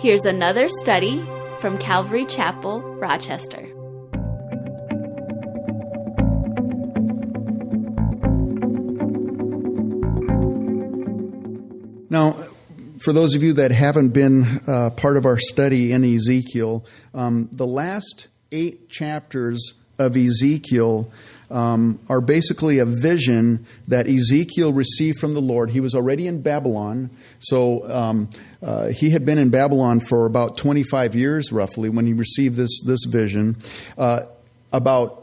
Here's another study from Calvary Chapel, Rochester. Now, for those of you that haven't been uh, part of our study in Ezekiel, um, the last eight chapters of Ezekiel um, are basically a vision that Ezekiel received from the Lord. He was already in Babylon, so um, uh, he had been in Babylon for about 25 years, roughly, when he received this this vision. Uh, about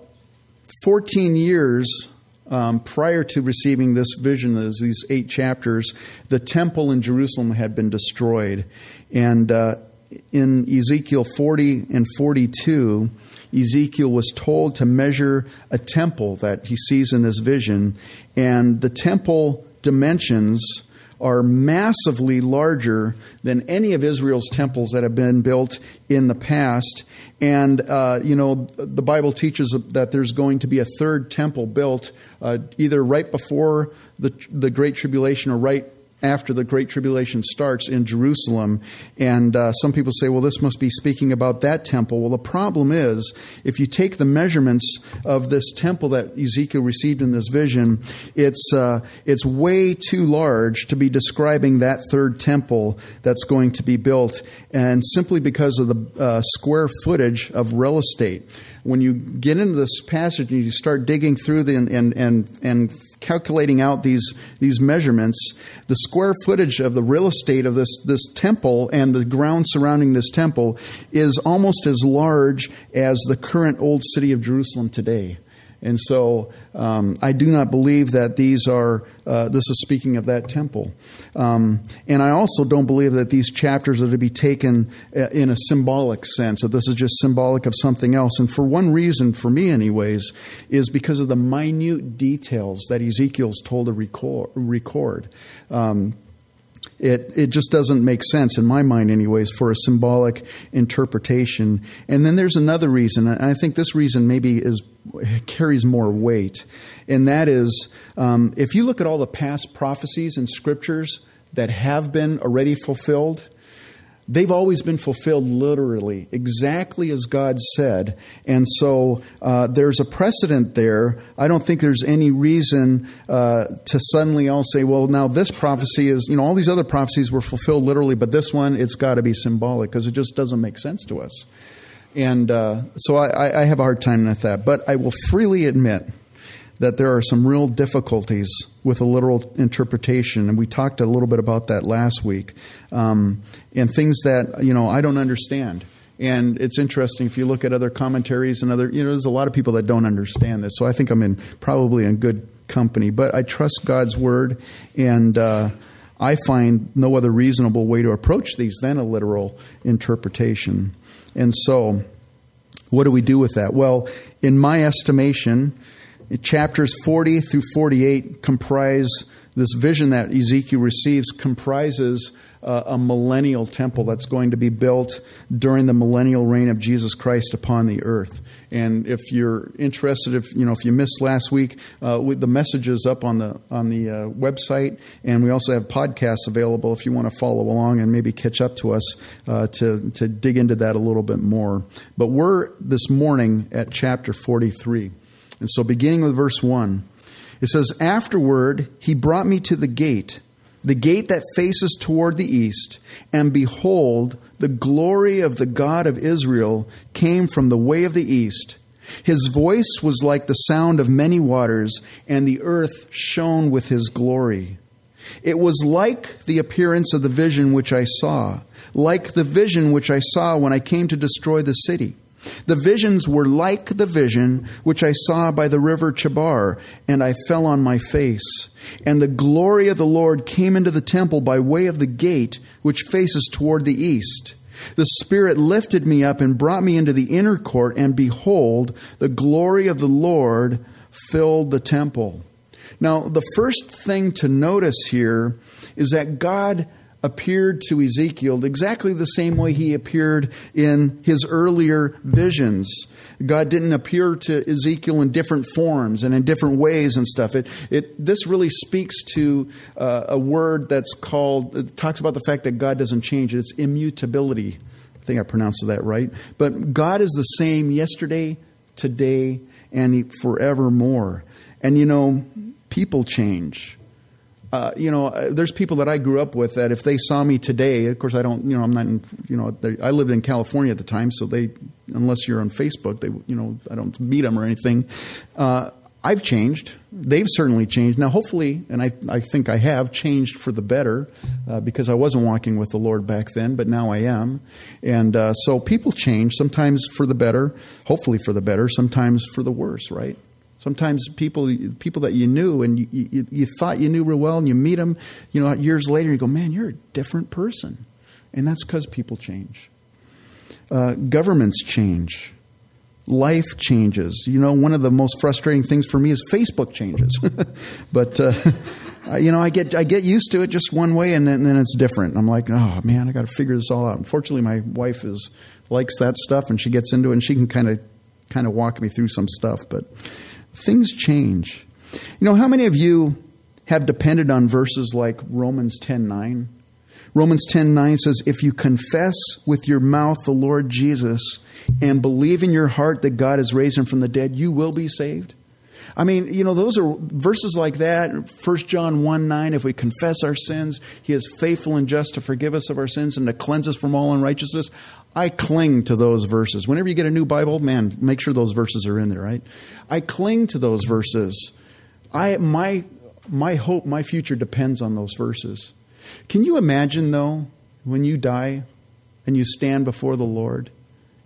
14 years um, prior to receiving this vision, these eight chapters, the temple in Jerusalem had been destroyed. And uh, in Ezekiel 40 and 42, Ezekiel was told to measure a temple that he sees in this vision. And the temple dimensions are massively larger than any of Israel's temples that have been built in the past. And, uh, you know, the Bible teaches that there's going to be a third temple built uh, either right before the, the Great Tribulation or right after the Great Tribulation starts in Jerusalem. And uh, some people say, well, this must be speaking about that temple. Well, the problem is, if you take the measurements of this temple that Ezekiel received in this vision, it's, uh, it's way too large to be describing that third temple that's going to be built, and simply because of the uh, square footage of real estate when you get into this passage and you start digging through the and and and calculating out these these measurements, the square footage of the real estate of this this temple and the ground surrounding this temple is almost as large as the current old city of Jerusalem today. And so um, I do not believe that these are, uh, this is speaking of that temple. Um, and I also don't believe that these chapters are to be taken uh, in a symbolic sense, that this is just symbolic of something else. And for one reason, for me anyways, is because of the minute details that Ezekiel's told to record. record. Um, it, it just doesn't make sense, in my mind, anyways, for a symbolic interpretation. And then there's another reason, and I think this reason maybe is carries more weight, and that is um, if you look at all the past prophecies and scriptures that have been already fulfilled, they've always been fulfilled literally, exactly as God said. And so uh, there's a precedent there. I don't think there's any reason uh, to suddenly all say, well, now this prophecy is, you know, all these other prophecies were fulfilled literally, but this one, it's got to be symbolic because it just doesn't make sense to us. And uh, so I, I have a hard time with that. But I will freely admit that there are some real difficulties with a literal interpretation, and we talked a little bit about that last week, um, and things that you know I don't understand. And it's interesting if you look at other commentaries and other, you know, there's a lot of people that don't understand this. So I think I'm in probably in good company. But I trust God's word, and uh, I find no other reasonable way to approach these than a literal interpretation. And so, what do we do with that? Well, in my estimation, chapters 40 through 48 comprise this vision that Ezekiel receives comprises uh, a millennial temple that's going to be built during the millennial reign of Jesus Christ upon the earth. And if you're interested, if you know, if you missed last week, uh, the messages up on the on the uh, website, and we also have podcasts available if you want to follow along and maybe catch up to us uh, to to dig into that a little bit more. But we're this morning at chapter 43. And so, beginning with verse 1, it says, Afterward, he brought me to the gate, the gate that faces toward the east, and behold, the glory of the God of Israel came from the way of the east. His voice was like the sound of many waters, and the earth shone with his glory. It was like the appearance of the vision which I saw, like the vision which I saw when I came to destroy the city. The visions were like the vision which I saw by the river Chebar, and I fell on my face. And the glory of the Lord came into the temple by way of the gate which faces toward the east. The Spirit lifted me up and brought me into the inner court, and behold, the glory of the Lord filled the temple. Now, the first thing to notice here is that God appeared to Ezekiel exactly the same way he appeared in his earlier visions. God didn't appear to Ezekiel in different forms and in different ways and stuff. It, it, this really speaks to uh, a word that's called, it talks about the fact that God doesn't change. It's immutability. I think I pronounced that right. But God is the same yesterday, today, and forevermore. And you know, people change uh, you know, uh, there's people that I grew up with that if they saw me today, of course, I don't, you know, I'm not, in, you know, I lived in California at the time, so they, unless you're on Facebook, they, you know, I don't meet them or anything. Uh, I've changed. They've certainly changed. Now, hopefully, and I, I think I have changed for the better uh, because I wasn't walking with the Lord back then, but now I am. And uh, so people change, sometimes for the better, hopefully for the better, sometimes for the worse, right? Sometimes people people that you knew and you, you, you, thought you knew real well, and you meet them, you know, years later, you go, "Man, you're a different person," and that's because people change. Uh, governments change. Life changes. You know, one of the most frustrating things for me is Facebook changes, but. Uh, you know, I get I get used to it just one way, and then, and then it's different. I'm like, oh man, I got to figure this all out. Unfortunately, my wife is likes that stuff, and she gets into it, and she can kind of kind of walk me through some stuff. But things change. You know, how many of you have depended on verses like Romans 10:9? Romans 10:9 says, "If you confess with your mouth the Lord Jesus and believe in your heart that God has raised him from the dead, you will be saved." I mean, you know, those are verses like that. 1 John 1 9, if we confess our sins, he is faithful and just to forgive us of our sins and to cleanse us from all unrighteousness. I cling to those verses. Whenever you get a new Bible, man, make sure those verses are in there, right? I cling to those verses. I my my hope, my future depends on those verses. Can you imagine though, when you die and you stand before the Lord,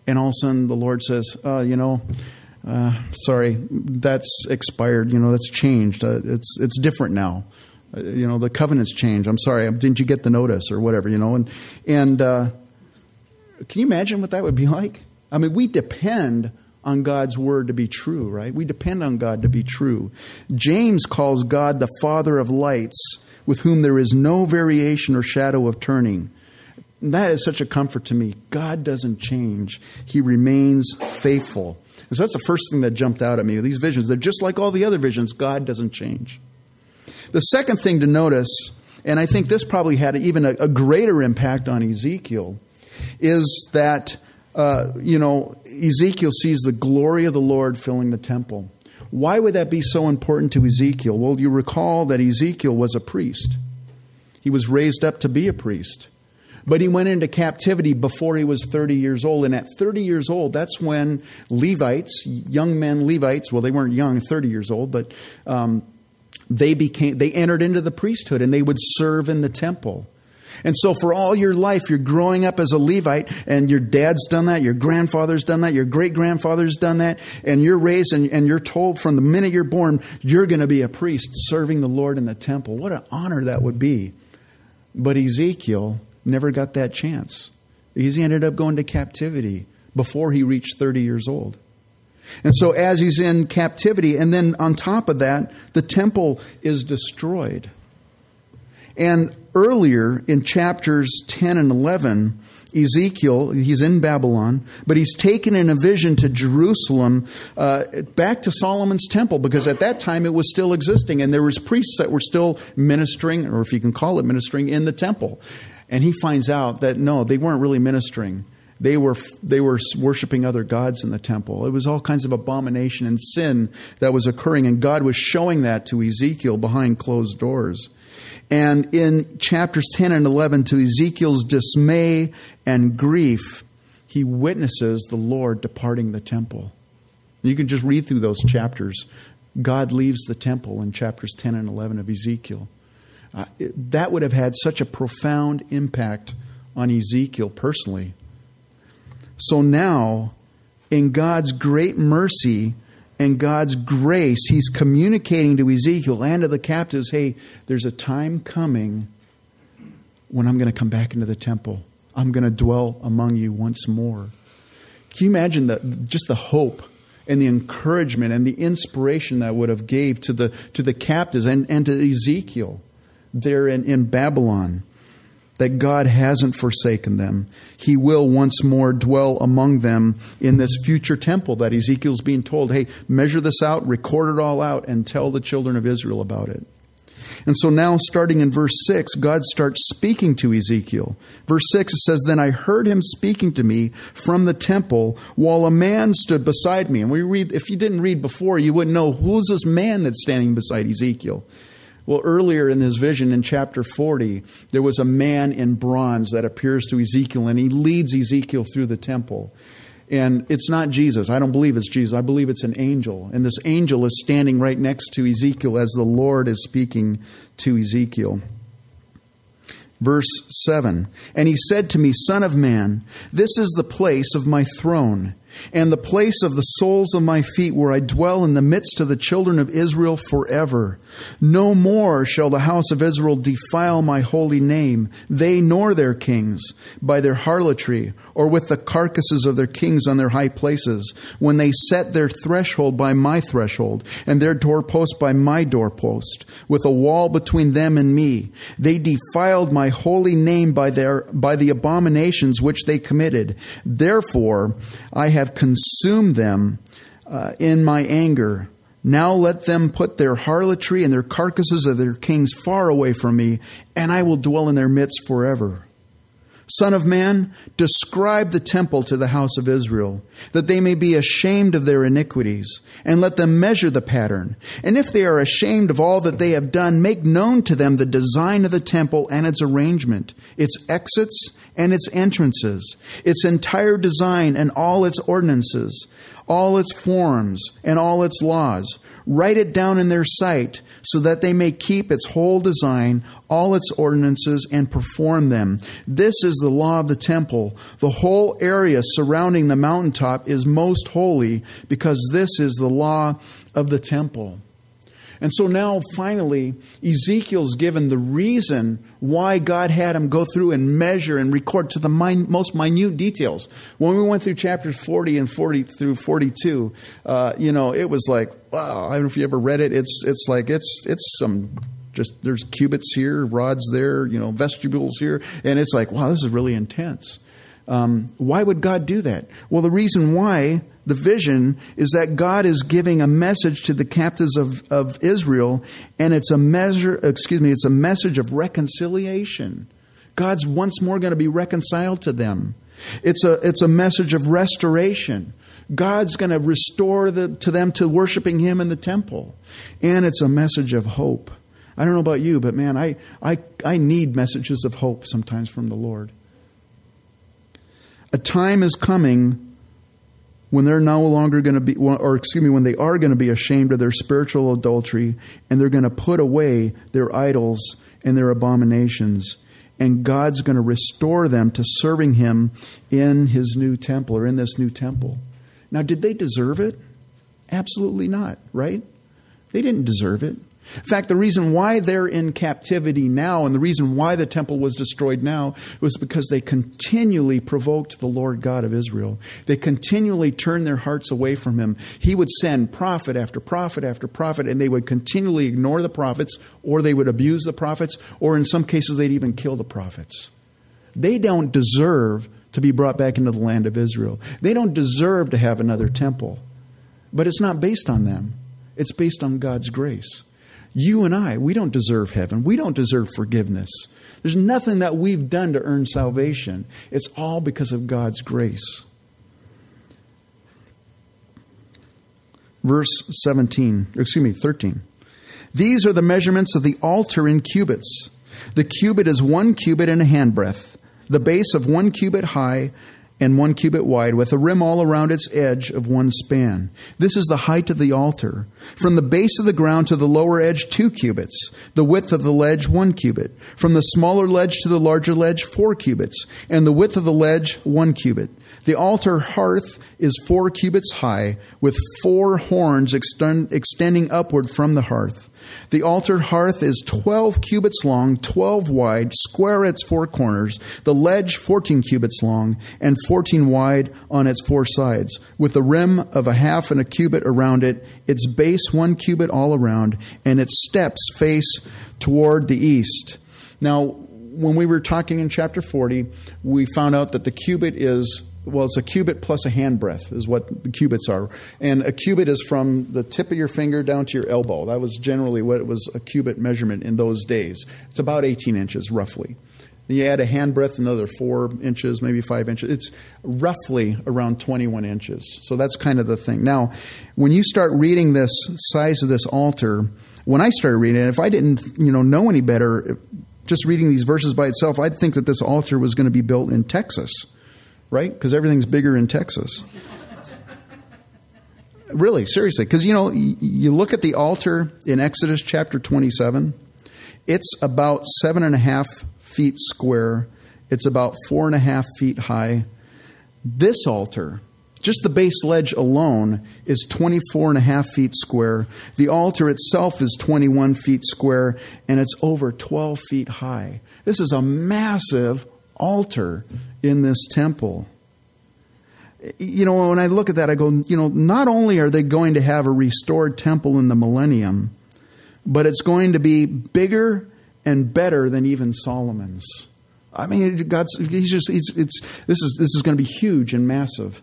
and all of a sudden the Lord says, uh, you know, uh, sorry, that's expired. You know, that's changed. Uh, it's it's different now. Uh, you know, the covenant's changed. I'm sorry. Didn't you get the notice or whatever? You know, and and uh, can you imagine what that would be like? I mean, we depend on God's word to be true, right? We depend on God to be true. James calls God the Father of lights, with whom there is no variation or shadow of turning. that is such a comfort to me. God doesn't change, He remains faithful. And so that's the first thing that jumped out at me. These visions, they're just like all the other visions. God doesn't change. The second thing to notice, and I think this probably had even a, a greater impact on Ezekiel, is that, uh, you know, Ezekiel sees the glory of the Lord filling the temple. Why would that be so important to Ezekiel? Well, you recall that Ezekiel was a priest. He was raised up to be a priest. But he went into captivity before he was 30 years old. And at 30 years old, that's when Levites, young men Levites, well, they weren't young, 30 years old, but um, they became, they entered into the priesthood and they would serve in the temple. And so, for all your life, you're growing up as a Levite, and your dad's done that, your grandfather's done that, your great grandfather's done that, and you're raised and, and you're told from the minute you're born, you're going to be a priest serving the Lord in the temple. What an honor that would be. But Ezekiel never got that chance. because He ended up going to captivity before he reached 30 years old. And so, as he's in captivity, and then on top of that, the temple is destroyed. And earlier in chapters 10 and 11, Ezekiel, he's in Babylon, but he's taken in a vision to Jerusalem, uh, back to Solomon's temple, because at that time it was still existing, and there was priests that were still ministering, or if you can call it ministering, in the temple. And he finds out that no, they weren't really ministering. They were, they were worshiping other gods in the temple. It was all kinds of abomination and sin that was occurring, and God was showing that to Ezekiel behind closed doors. And in chapters 10 and 11, to Ezekiel's dismay and grief, he witnesses the Lord departing the temple. You can just read through those chapters. God leaves the temple in chapters 10 and 11 of Ezekiel. That would have had such a profound impact on Ezekiel personally. So now, in God's great mercy, and God's grace, He's communicating to Ezekiel and to the captives hey, there's a time coming when I'm going to come back into the temple. I'm going to dwell among you once more. Can you imagine the, just the hope and the encouragement and the inspiration that would have gave to the, to the captives and, and to Ezekiel there in, in Babylon? that God hasn't forsaken them. He will once more dwell among them in this future temple that Ezekiel's being told, hey, measure this out, record it all out, and tell the children of Israel about it. And so now, starting in verse 6, God starts speaking to Ezekiel. Verse 6 it says, Then I heard him speaking to me from the temple while a man stood beside me. And we read, if you didn't read before, you wouldn't know who's this man that's standing beside Ezekiel. Well, earlier in this vision in chapter 40, there was a man in bronze that appears to Ezekiel, and he leads Ezekiel through the temple. And it's not Jesus. I don't believe it's Jesus. I believe it's an angel. And this angel is standing right next to Ezekiel as the Lord is speaking to Ezekiel. Verse 7 And he said to me, Son of man, this is the place of my throne and the place of the soles of my feet where I dwell in the midst of the children of Israel forever. No more shall the house of Israel defile my holy name, they nor their kings, by their harlotry, or with the carcasses of their kings on their high places, when they set their threshold by my threshold, and their doorpost by my doorpost, with a wall between them and me. They defiled my holy name by their by the abominations which they committed. Therefore I have consumed them uh, in my anger. Now let them put their harlotry and their carcasses of their kings far away from me, and I will dwell in their midst forever. Son of man, describe the temple to the house of Israel, that they may be ashamed of their iniquities, and let them measure the pattern. And if they are ashamed of all that they have done, make known to them the design of the temple and its arrangement, its exits and its entrances, its entire design and all its ordinances, all its forms and all its laws. Write it down in their sight so that they may keep its whole design, all its ordinances, and perform them. This is the law of the temple. The whole area surrounding the mountaintop is most holy because this is the law of the temple. And so now, finally, Ezekiel's given the reason why God had him go through and measure and record to the min- most minute details. When we went through chapters 40 and 40 through 42, uh, you know, it was like, wow, I don't know if you ever read it. It's, it's like, it's, it's some just there's cubits here, rods there, you know, vestibules here, and it's like, wow, this is really intense. Um, why would God do that? Well, the reason why the vision is that God is giving a message to the captives of, of Israel, and it's a measure, excuse me, it's a message of reconciliation. God's once more going to be reconciled to them. It's a, it's a message of restoration. God's going to restore the, to them to worshiping Him in the temple. And it's a message of hope. I don't know about you, but man, I, I, I need messages of hope sometimes from the Lord. A time is coming when they're no longer going to be, or excuse me, when they are going to be ashamed of their spiritual adultery and they're going to put away their idols and their abominations. And God's going to restore them to serving Him in His new temple or in this new temple. Now, did they deserve it? Absolutely not, right? They didn't deserve it. In fact, the reason why they're in captivity now and the reason why the temple was destroyed now was because they continually provoked the Lord God of Israel. They continually turned their hearts away from him. He would send prophet after prophet after prophet, and they would continually ignore the prophets, or they would abuse the prophets, or in some cases, they'd even kill the prophets. They don't deserve to be brought back into the land of Israel. They don't deserve to have another temple. But it's not based on them, it's based on God's grace. You and I, we don't deserve heaven. We don't deserve forgiveness. There's nothing that we've done to earn salvation. It's all because of God's grace. Verse 17, excuse me, 13. These are the measurements of the altar in cubits. The cubit is one cubit and a handbreadth, the base of one cubit high, and one cubit wide, with a rim all around its edge of one span. This is the height of the altar. From the base of the ground to the lower edge, two cubits. The width of the ledge, one cubit. From the smaller ledge to the larger ledge, four cubits. And the width of the ledge, one cubit. The altar hearth is four cubits high, with four horns extend, extending upward from the hearth. The altar hearth is 12 cubits long, 12 wide, square at its four corners, the ledge 14 cubits long, and 14 wide on its four sides, with the rim of a half and a cubit around it, its base one cubit all around, and its steps face toward the east. Now, when we were talking in chapter 40, we found out that the cubit is well, it's a cubit plus a handbreadth is what the cubits are. And a cubit is from the tip of your finger down to your elbow. That was generally what it was a cubit measurement in those days. It's about 18 inches, roughly. Then you add a handbreadth, another four inches, maybe five inches. It's roughly around 21 inches. So that's kind of the thing. Now, when you start reading this size of this altar, when I started reading it, if I didn't you know, know any better, just reading these verses by itself, I'd think that this altar was going to be built in Texas right? Because everything's bigger in Texas. really, seriously. Because, you know, you look at the altar in Exodus chapter 27, it's about seven and a half feet square, it's about four and a half feet high. This altar, just the base ledge alone is 24 and a half feet square. The altar itself is 21 feet square, and it's over 12 feet high. This is a massive altar in this temple. You know, when I look at that, I go, you know, not only are they going to have a restored temple in the millennium, but it's going to be bigger and better than even Solomon's. I mean, God's he's just it's, it's this is this is going to be huge and massive.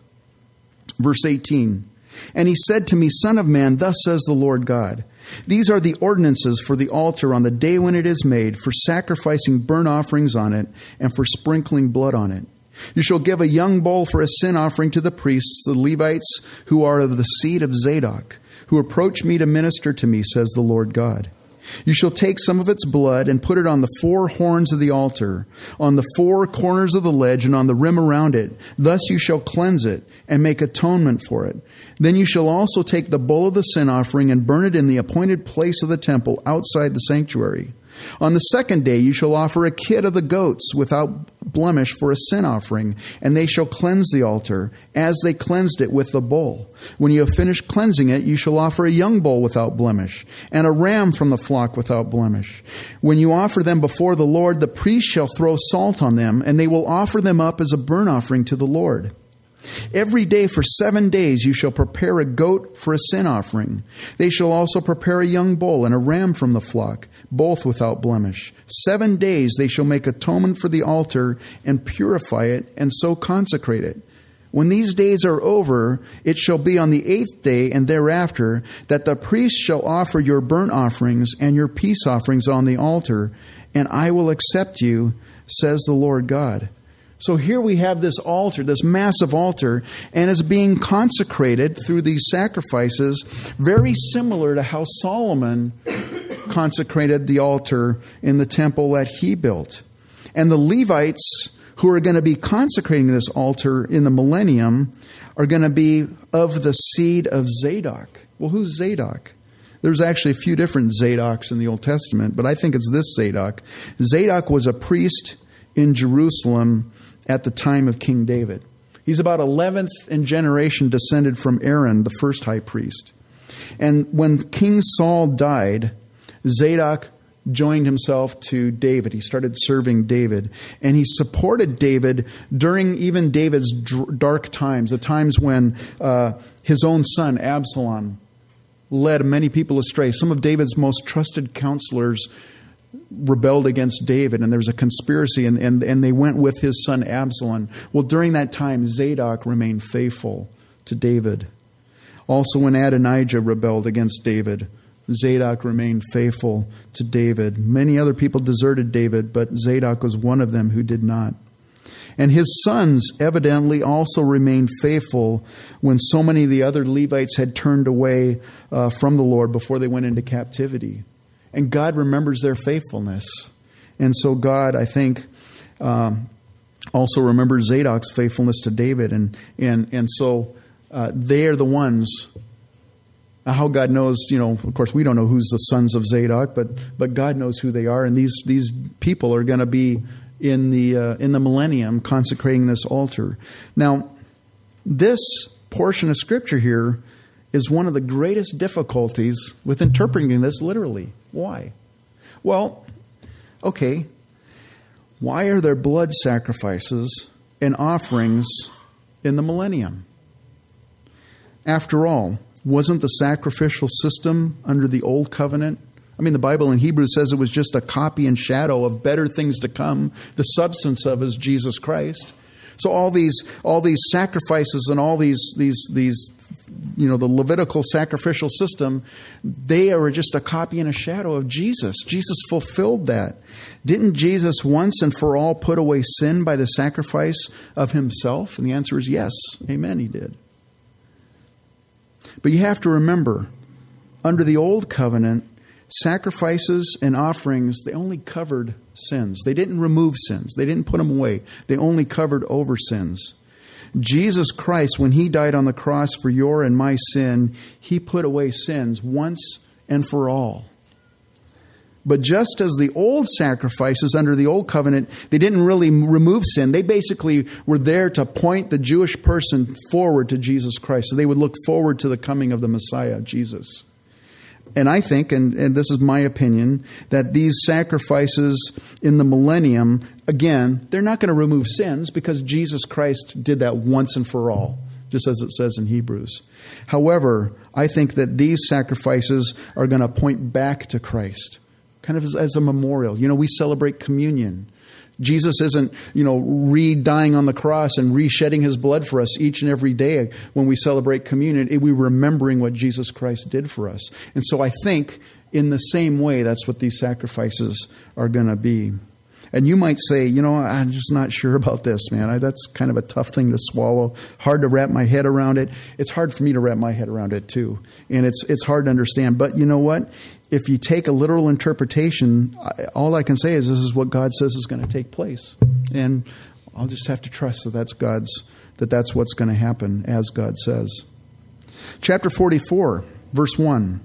Verse 18. And he said to me, Son of man, thus says the Lord God, these are the ordinances for the altar on the day when it is made, for sacrificing burnt offerings on it, and for sprinkling blood on it. You shall give a young bull for a sin offering to the priests, the Levites, who are of the seed of Zadok, who approach me to minister to me, says the Lord God. You shall take some of its blood and put it on the four horns of the altar, on the four corners of the ledge, and on the rim around it. Thus you shall cleanse it and make atonement for it. Then you shall also take the bull of the sin offering and burn it in the appointed place of the temple outside the sanctuary. On the second day you shall offer a kid of the goats without blemish for a sin offering, and they shall cleanse the altar, as they cleansed it with the bull. When you have finished cleansing it, you shall offer a young bull without blemish, and a ram from the flock without blemish. When you offer them before the Lord, the priest shall throw salt on them, and they will offer them up as a burnt offering to the Lord. Every day for seven days you shall prepare a goat for a sin offering. They shall also prepare a young bull and a ram from the flock, both without blemish. Seven days they shall make atonement for the altar and purify it, and so consecrate it. When these days are over, it shall be on the eighth day and thereafter that the priest shall offer your burnt offerings and your peace offerings on the altar, and I will accept you, says the Lord God. So here we have this altar, this massive altar, and it's being consecrated through these sacrifices, very similar to how Solomon consecrated the altar in the temple that he built. And the Levites who are going to be consecrating this altar in the millennium are going to be of the seed of Zadok. Well, who's Zadok? There's actually a few different Zadoks in the Old Testament, but I think it's this Zadok. Zadok was a priest in Jerusalem at the time of King David. He's about 11th in generation descended from Aaron, the first high priest. And when King Saul died, Zadok joined himself to David. He started serving David. And he supported David during even David's dark times, the times when uh, his own son, Absalom, led many people astray. Some of David's most trusted counselors rebelled against David, and there was a conspiracy, and, and, and they went with his son Absalom. Well, during that time, Zadok remained faithful to David. Also, when Adonijah rebelled against David, Zadok remained faithful to David. Many other people deserted David, but Zadok was one of them who did not. And his sons evidently also remained faithful when so many of the other Levites had turned away uh, from the Lord before they went into captivity. And God remembers their faithfulness. And so, God, I think, um, also remembers Zadok's faithfulness to David. And, and, and so uh, they are the ones. How God knows, you know, of course, we don't know who's the sons of Zadok, but, but God knows who they are. And these, these people are going to be in the, uh, in the millennium consecrating this altar. Now, this portion of Scripture here is one of the greatest difficulties with interpreting this literally. Why? Well, okay, why are there blood sacrifices and offerings in the millennium? After all, wasn't the sacrificial system under the Old Covenant I mean, the Bible in Hebrew says it was just a copy and shadow of better things to come. The substance of is Jesus Christ. So all these all these sacrifices and all these these these you know the Levitical sacrificial system, they are just a copy and a shadow of Jesus. Jesus fulfilled that. Didn't Jesus once and for all put away sin by the sacrifice of himself? And the answer is yes. Amen, he did. But you have to remember, under the old covenant, sacrifices and offerings, they only covered sins. They didn't remove sins, they didn't put them away. They only covered over sins. Jesus Christ, when he died on the cross for your and my sin, he put away sins once and for all. But just as the old sacrifices under the old covenant, they didn't really remove sin. They basically were there to point the Jewish person forward to Jesus Christ. So they would look forward to the coming of the Messiah, Jesus. And I think, and, and this is my opinion, that these sacrifices in the millennium, again, they're not going to remove sins because Jesus Christ did that once and for all, just as it says in Hebrews. However, I think that these sacrifices are going to point back to Christ, kind of as, as a memorial. You know, we celebrate communion. Jesus isn't, you know, re dying on the cross and re shedding his blood for us each and every day when we celebrate communion. We're remembering what Jesus Christ did for us. And so I think in the same way, that's what these sacrifices are going to be. And you might say, you know, I'm just not sure about this, man. I, that's kind of a tough thing to swallow. Hard to wrap my head around it. It's hard for me to wrap my head around it too, and it's it's hard to understand. But you know what? If you take a literal interpretation, all I can say is this is what God says is going to take place, and I'll just have to trust that that's God's that that's what's going to happen as God says. Chapter 44, verse 1.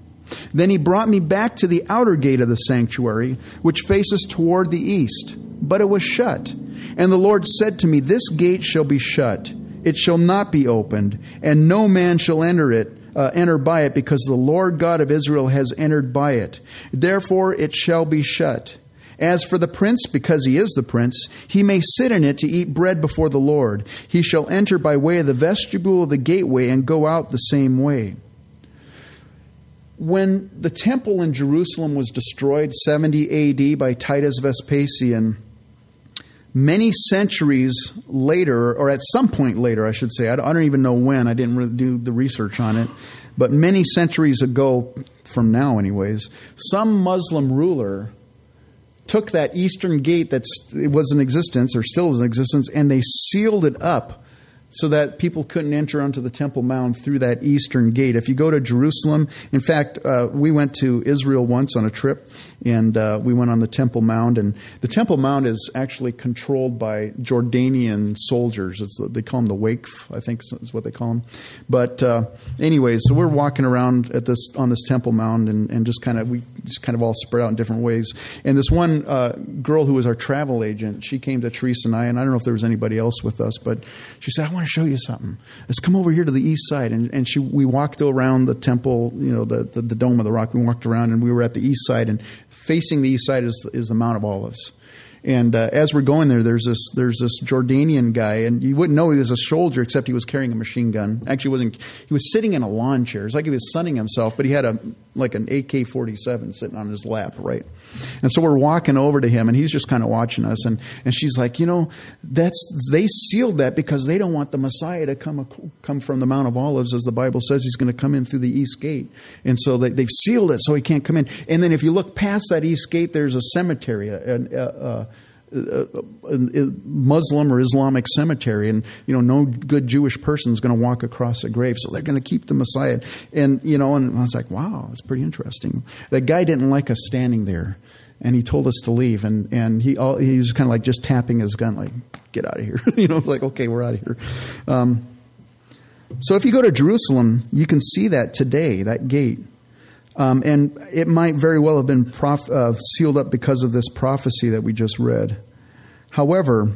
Then he brought me back to the outer gate of the sanctuary, which faces toward the east, but it was shut. And the Lord said to me, This gate shall be shut, it shall not be opened, and no man shall enter it uh, enter by it, because the Lord God of Israel has entered by it. Therefore it shall be shut. As for the prince, because he is the prince, he may sit in it to eat bread before the Lord. He shall enter by way of the vestibule of the gateway and go out the same way. When the temple in Jerusalem was destroyed 70 AD by Titus Vespasian, many centuries later, or at some point later, I should say, I don't even know when, I didn't really do the research on it, but many centuries ago, from now, anyways, some Muslim ruler took that eastern gate that was in existence or still is in existence and they sealed it up so that people couldn't enter onto the Temple Mount through that eastern gate. If you go to Jerusalem, in fact, uh, we went to Israel once on a trip, and uh, we went on the Temple Mount. And the Temple Mount is actually controlled by Jordanian soldiers. It's, they call them the Waqf, I think is what they call them. But uh, anyways, so we're walking around at this on this Temple Mount, and, and just kind of we just kind of all spread out in different ways. And this one uh, girl who was our travel agent, she came to Teresa and I, and I don't know if there was anybody else with us, but she said, "I want to show you something. Let's come over here to the east side." And, and she we walked around the temple, you know, the, the the dome of the rock. We walked around, and we were at the east side, and facing the east side is is the Mount of Olives. And uh, as we're going there, there's this there's this Jordanian guy, and you wouldn't know he was a soldier except he was carrying a machine gun. Actually, wasn't. He was sitting in a lawn chair. It's like he was sunning himself, but he had a like an AK 47 sitting on his lap, right? And so we're walking over to him, and he's just kind of watching us. And, and she's like, you know, that's they sealed that because they don't want the Messiah to come come from the Mount of Olives, as the Bible says he's going to come in through the east gate. And so they, they've sealed it so he can't come in. And then if you look past that east gate, there's a cemetery, a, a, a, a Uh, uh, uh, Muslim or Islamic cemetery, and you know, no good Jewish person is going to walk across a grave, so they're going to keep the Messiah. And you know, and I was like, wow, that's pretty interesting. The guy didn't like us standing there, and he told us to leave, and and he all, he was kind of like just tapping his gun, like, get out of here, you know, like okay, we're out of here. Um, so if you go to Jerusalem, you can see that today, that gate. Um, and it might very well have been prof- uh, sealed up because of this prophecy that we just read. However,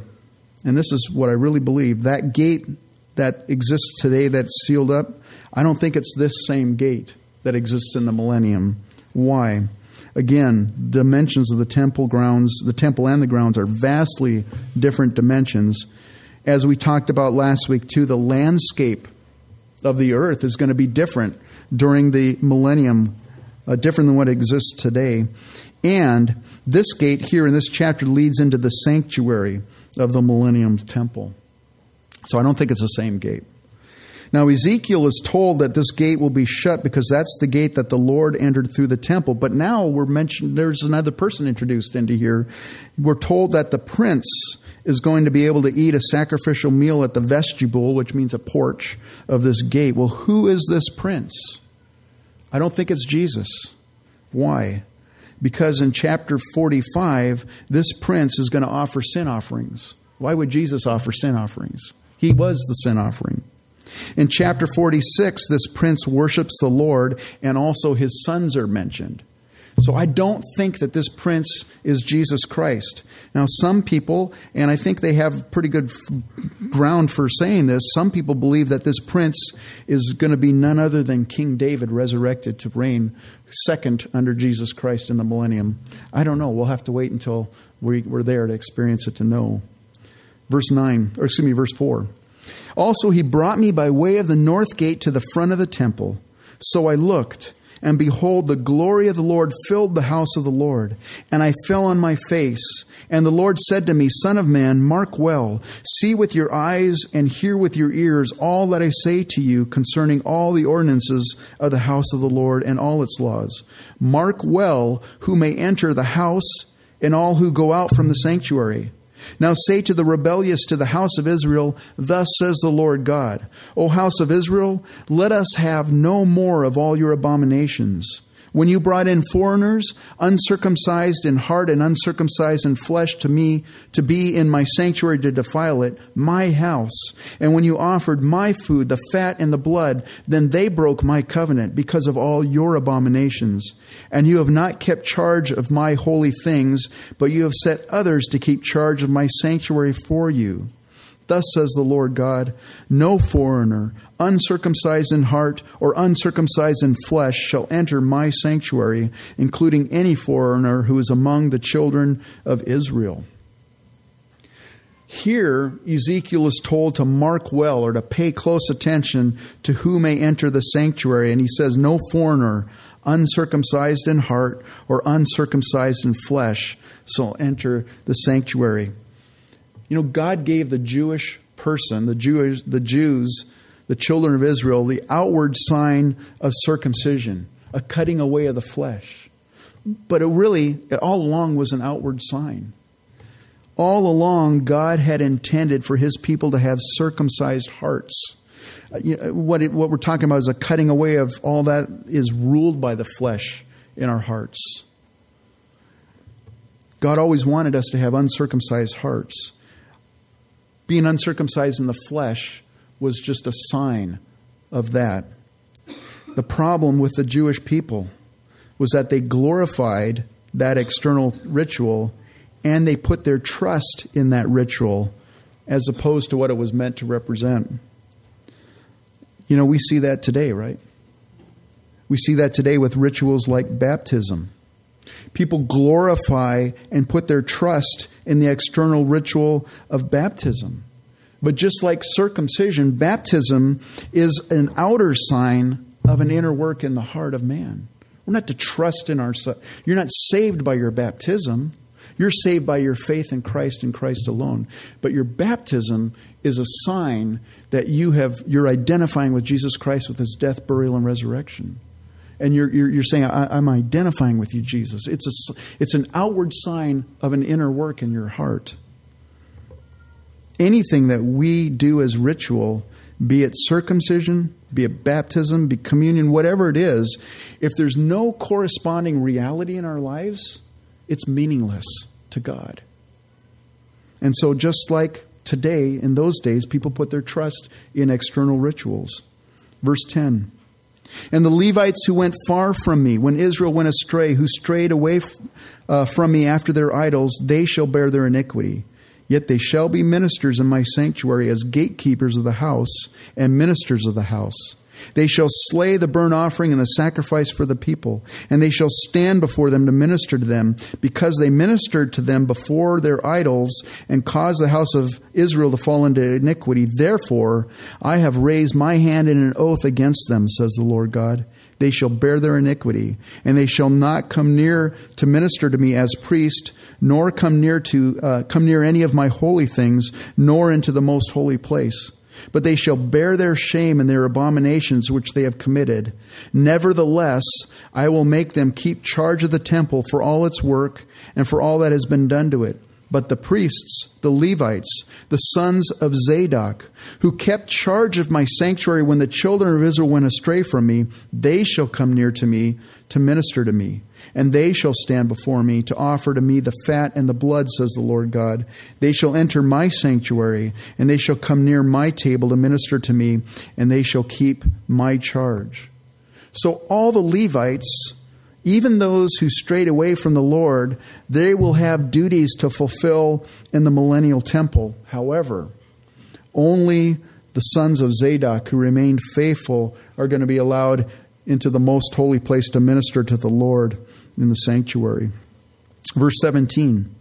and this is what I really believe, that gate that exists today that's sealed up, I don't think it's this same gate that exists in the millennium. Why? Again, dimensions of the temple grounds, the temple and the grounds are vastly different dimensions. As we talked about last week, too, the landscape of the earth is going to be different during the millennium uh, different than what exists today. And this gate here in this chapter leads into the sanctuary of the Millennium Temple. So I don't think it's the same gate. Now, Ezekiel is told that this gate will be shut because that's the gate that the Lord entered through the temple. But now we're mentioned, there's another person introduced into here. We're told that the prince is going to be able to eat a sacrificial meal at the vestibule, which means a porch of this gate. Well, who is this prince? I don't think it's Jesus. Why? Because in chapter 45, this prince is going to offer sin offerings. Why would Jesus offer sin offerings? He was the sin offering. In chapter 46, this prince worships the Lord, and also his sons are mentioned. So I don't think that this prince is Jesus Christ. Now, some people, and I think they have pretty good f- ground for saying this, some people believe that this prince is going to be none other than King David resurrected to reign second under Jesus Christ in the millennium. I don't know. We'll have to wait until we're there to experience it to know. Verse 9, or excuse me, verse 4. Also, he brought me by way of the north gate to the front of the temple. So I looked, and behold, the glory of the Lord filled the house of the Lord. And I fell on my face. And the Lord said to me, Son of man, mark well, see with your eyes and hear with your ears all that I say to you concerning all the ordinances of the house of the Lord and all its laws. Mark well who may enter the house and all who go out from the sanctuary. Now say to the rebellious to the house of Israel, Thus says the Lord God, O house of Israel, let us have no more of all your abominations. When you brought in foreigners, uncircumcised in heart and uncircumcised in flesh, to me to be in my sanctuary to defile it, my house, and when you offered my food, the fat and the blood, then they broke my covenant because of all your abominations. And you have not kept charge of my holy things, but you have set others to keep charge of my sanctuary for you. Thus says the Lord God No foreigner, uncircumcised in heart or uncircumcised in flesh, shall enter my sanctuary, including any foreigner who is among the children of Israel. Here, Ezekiel is told to mark well or to pay close attention to who may enter the sanctuary, and he says, No foreigner, uncircumcised in heart or uncircumcised in flesh, shall enter the sanctuary. You know, God gave the Jewish person, the Jewish, the Jews, the children of Israel, the outward sign of circumcision, a cutting away of the flesh. But it really, it all along was an outward sign. All along, God had intended for his people to have circumcised hearts. Uh, what, it, what we're talking about is a cutting away of all that is ruled by the flesh in our hearts. God always wanted us to have uncircumcised hearts. Being uncircumcised in the flesh was just a sign of that. The problem with the Jewish people was that they glorified that external ritual and they put their trust in that ritual as opposed to what it was meant to represent. You know, we see that today, right? We see that today with rituals like baptism. People glorify and put their trust in the external ritual of baptism. But just like circumcision, baptism is an outer sign of an inner work in the heart of man. We're not to trust in ourselves. You're not saved by your baptism. You're saved by your faith in Christ and Christ alone. But your baptism is a sign that you have you're identifying with Jesus Christ with his death, burial, and resurrection and you're, you're, you're saying, I, am identifying with you, Jesus. It's, a, it's an outward sign of an inner work in your heart. Anything that we do as ritual, be it circumcision, be it baptism, be communion, whatever it is, if there's no corresponding reality in our lives, it's meaningless to God. And so, just like today, in those days, people put their trust in external rituals. Verse 10 and the Levites who went far from me, when Israel went astray, who strayed away uh, from me after their idols, they shall bear their iniquity. Yet they shall be ministers in my sanctuary as gatekeepers of the house and ministers of the house. They shall slay the burnt offering and the sacrifice for the people, and they shall stand before them to minister to them, because they ministered to them before their idols and caused the house of Israel to fall into iniquity. Therefore, I have raised my hand in an oath against them, says the Lord God. They shall bear their iniquity, and they shall not come near to minister to me as priest, nor come near to uh, come near any of my holy things, nor into the most holy place but they shall bear their shame and their abominations which they have committed. Nevertheless, I will make them keep charge of the temple for all its work and for all that has been done to it. But the priests, the Levites, the sons of Zadok, who kept charge of my sanctuary when the children of Israel went astray from me, they shall come near to me to minister to me and they shall stand before me to offer to me the fat and the blood, says the Lord God. They shall enter my sanctuary, and they shall come near my table to minister to me, and they shall keep my charge. So all the Levites, even those who strayed away from the Lord, they will have duties to fulfill in the millennial temple. However, only the sons of Zadok who remained faithful are going to be allowed into the most holy place to minister to the Lord in the sanctuary. Verse 17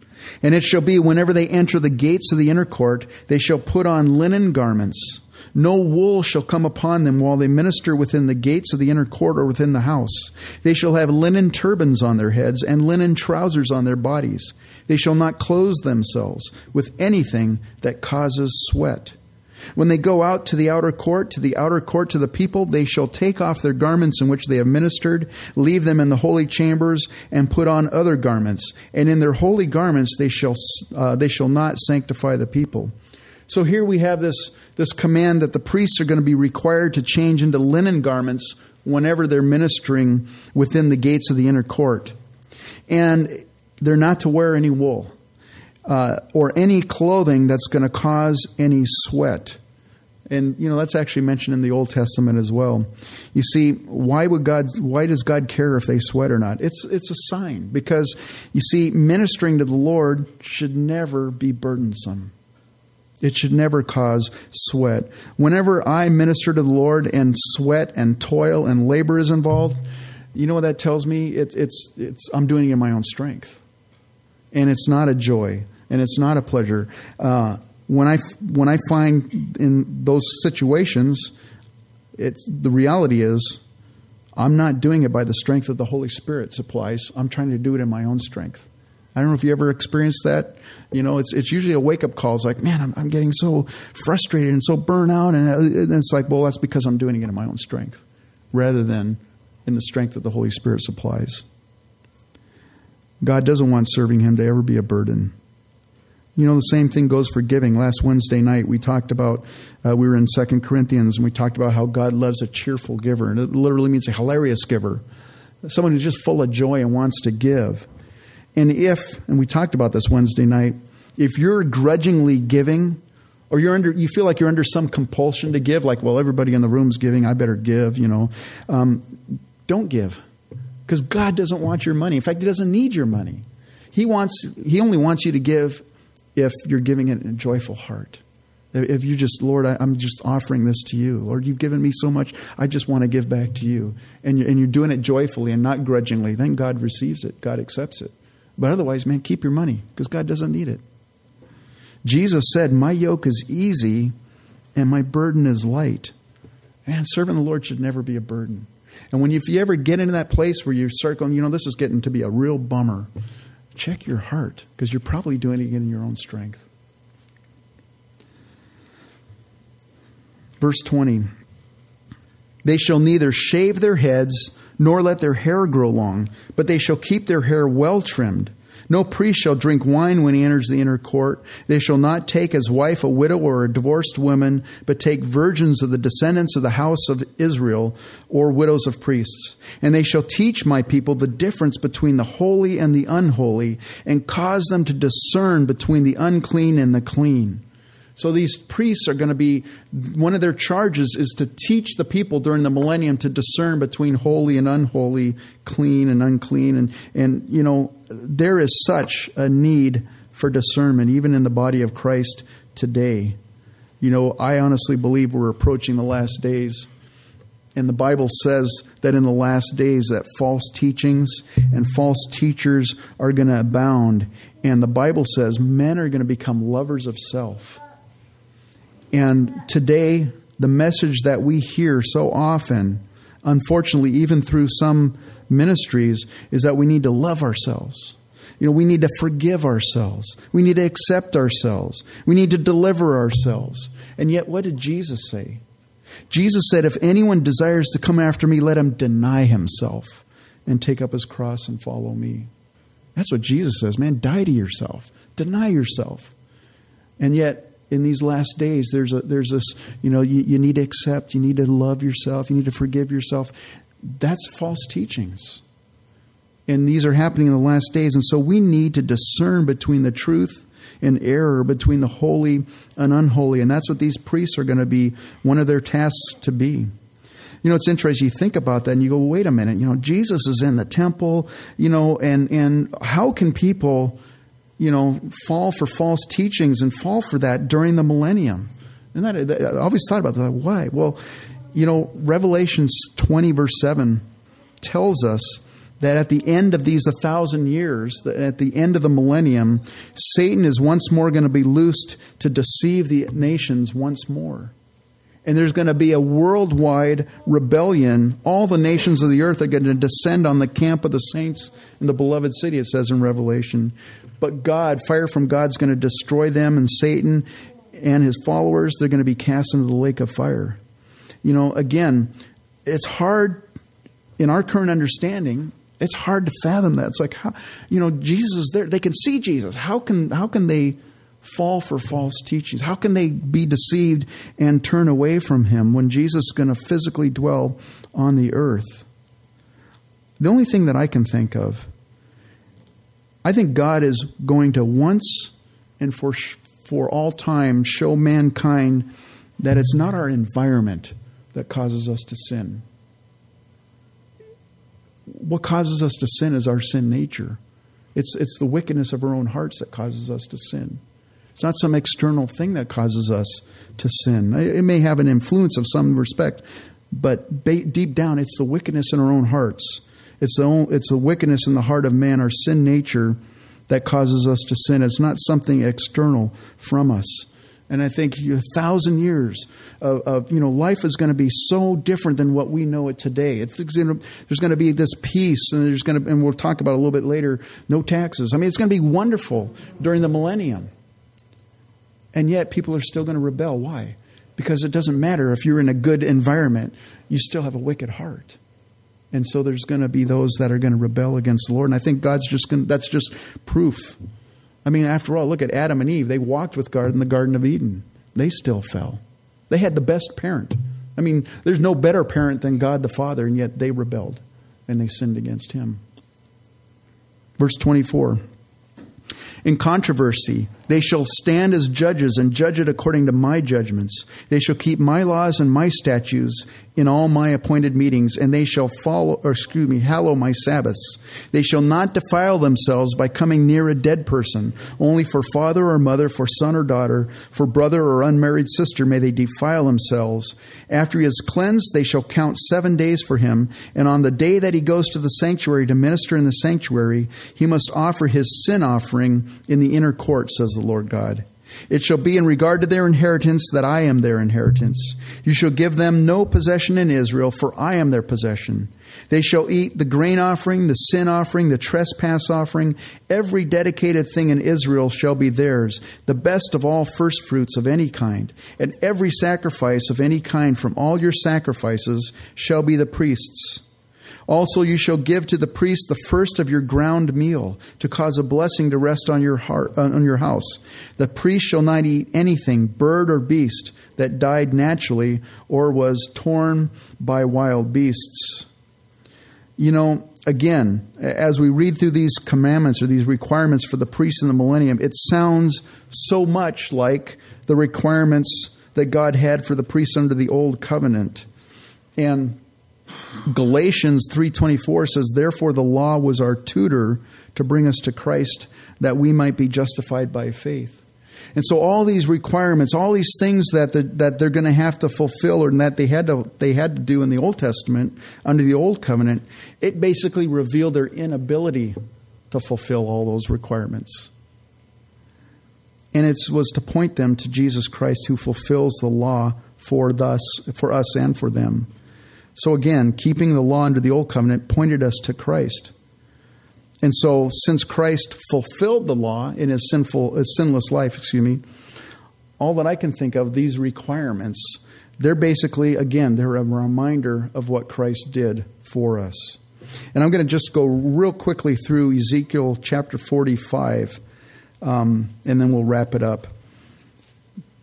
And it shall be whenever they enter the gates of the inner court, they shall put on linen garments. No wool shall come upon them while they minister within the gates of the inner court or within the house. They shall have linen turbans on their heads and linen trousers on their bodies. They shall not clothe themselves with anything that causes sweat. When they go out to the outer court, to the outer court to the people, they shall take off their garments in which they have ministered, leave them in the holy chambers, and put on other garments. And in their holy garments they shall uh, they shall not sanctify the people. So here we have this this command that the priests are going to be required to change into linen garments whenever they're ministering within the gates of the inner court, and they're not to wear any wool uh, or any clothing that's going to cause any sweat. And you know that's actually mentioned in the Old Testament as well. You see, why would God? Why does God care if they sweat or not? It's it's a sign because you see, ministering to the Lord should never be burdensome. It should never cause sweat. Whenever I minister to the Lord and sweat and toil and labor is involved, you know what that tells me? It, it's it's I'm doing it in my own strength, and it's not a joy and it's not a pleasure. Uh, when I when I find in those situations, it's the reality is I'm not doing it by the strength that the Holy Spirit supplies. I'm trying to do it in my own strength. I don't know if you ever experienced that. You know, it's it's usually a wake up call. It's like, man, I'm, I'm getting so frustrated and so burnt out, and, and it's like, well, that's because I'm doing it in my own strength, rather than in the strength that the Holy Spirit supplies. God doesn't want serving Him to ever be a burden. You know, the same thing goes for giving. Last Wednesday night, we talked about, uh, we were in Second Corinthians, and we talked about how God loves a cheerful giver. And it literally means a hilarious giver, someone who's just full of joy and wants to give. And if, and we talked about this Wednesday night, if you're grudgingly giving, or you're under, you feel like you're under some compulsion to give, like, well, everybody in the room's giving, I better give, you know, um, don't give. Because God doesn't want your money. In fact, He doesn't need your money. He wants, He only wants you to give if you're giving it in a joyful heart. If you just, Lord, I, am just offering this to you. Lord, you've given me so much. I just want to give back to you. And you're, and you're doing it joyfully and not grudgingly. Then God receives it, God accepts it. But otherwise, man, keep your money because God doesn't need it. Jesus said, My yoke is easy and my burden is light. Man, serving the Lord should never be a burden. And when you, if you ever get into that place where you start going, you know, this is getting to be a real bummer check your heart because you're probably doing it in your own strength. Verse 20 They shall neither shave their heads nor let their hair grow long, but they shall keep their hair well trimmed no priest shall drink wine when he enters the inner court. They shall not take as wife a widow or a divorced woman, but take virgins of the descendants of the house of Israel or widows of priests. And they shall teach my people the difference between the holy and the unholy, and cause them to discern between the unclean and the clean. So these priests are going to be, one of their charges is to teach the people during the millennium to discern between holy and unholy, clean and unclean. And, and you know, there is such a need for discernment, even in the body of Christ today. You know, I honestly believe we're approaching the last days. And the Bible says that in the last days that false teachings and false teachers are going to abound. And the Bible says men are going to become lovers of self. And today, the message that we hear so often, unfortunately, even through some ministries, is that we need to love ourselves. You know, we need to forgive ourselves. We need to accept ourselves. We need to deliver ourselves. And yet, what did Jesus say? Jesus said, If anyone desires to come after me, let him deny himself and take up his cross and follow me. That's what Jesus says, man. Die to yourself, deny yourself. And yet, in these last days, there's, a, there's this, you know, you, you need to accept, you need to love yourself, you need to forgive yourself. That's false teachings. And these are happening in the last days. And so we need to discern between the truth and error, between the holy and unholy. And that's what these priests are going to be, one of their tasks to be. You know, it's interesting. You think about that and you go, wait a minute, you know, Jesus is in the temple, you know, and, and how can people, you know, fall for false teachings and fall for that during the millennium? And that, that I always thought about that. Why? Well, you know, Revelations 20, verse 7 tells us that at the end of these a thousand years, at the end of the millennium, Satan is once more going to be loosed to deceive the nations once more. And there's going to be a worldwide rebellion. All the nations of the earth are going to descend on the camp of the saints in the beloved city, it says in Revelation. But God, fire from God's going to destroy them, and Satan and his followers, they're going to be cast into the lake of fire. You know, again, it's hard in our current understanding it's hard to fathom that. It's like how you know Jesus is there. They can see Jesus. How can how can they fall for false teachings? How can they be deceived and turn away from him when Jesus is going to physically dwell on the earth? The only thing that I can think of, I think God is going to once and for for all time show mankind that it's not our environment that causes us to sin what causes us to sin is our sin nature. It's, it's the wickedness of our own hearts that causes us to sin. It's not some external thing that causes us to sin. It may have an influence of some respect, but deep down, it's the wickedness in our own hearts. It's the, it's the wickedness in the heart of man, our sin nature, that causes us to sin. It's not something external from us. And I think a thousand years of, of, you know, life is going to be so different than what we know it today. It's there's going to be this peace, and there's going to, and we'll talk about a little bit later, no taxes. I mean, it's going to be wonderful during the millennium. And yet, people are still going to rebel. Why? Because it doesn't matter if you're in a good environment, you still have a wicked heart. And so there's going to be those that are going to rebel against the Lord. And I think God's just going that's just proof I mean, after all, look at Adam and Eve. They walked with God in the Garden of Eden. They still fell. They had the best parent. I mean, there's no better parent than God the Father, and yet they rebelled and they sinned against Him. Verse 24 In controversy, they shall stand as judges and judge it according to my judgments. They shall keep my laws and my statutes in all my appointed meetings, and they shall follow, or excuse me, hallow my Sabbaths. They shall not defile themselves by coming near a dead person. Only for father or mother, for son or daughter, for brother or unmarried sister may they defile themselves. After he is cleansed, they shall count seven days for him, and on the day that he goes to the sanctuary to minister in the sanctuary, he must offer his sin offering in the inner court, says the Lord God. It shall be in regard to their inheritance that I am their inheritance. You shall give them no possession in Israel, for I am their possession. They shall eat the grain offering, the sin offering, the trespass offering. Every dedicated thing in Israel shall be theirs, the best of all firstfruits of any kind. And every sacrifice of any kind from all your sacrifices shall be the priest's. Also, you shall give to the priest the first of your ground meal to cause a blessing to rest on your heart, uh, on your house. The priest shall not eat anything, bird or beast, that died naturally or was torn by wild beasts. You know, again, as we read through these commandments or these requirements for the priests in the millennium, it sounds so much like the requirements that God had for the priests under the old covenant. And Galatians 3:24 says therefore the law was our tutor to bring us to Christ that we might be justified by faith. And so all these requirements, all these things that the, that they're going to have to fulfill or that they had to they had to do in the Old Testament under the Old Covenant, it basically revealed their inability to fulfill all those requirements. And it was to point them to Jesus Christ who fulfills the law for thus for us and for them. So again, keeping the law under the old covenant pointed us to Christ. And so, since Christ fulfilled the law in his sinful, his sinless life, excuse me, all that I can think of, these requirements, they're basically, again, they're a reminder of what Christ did for us. And I'm going to just go real quickly through Ezekiel chapter 45, um, and then we'll wrap it up.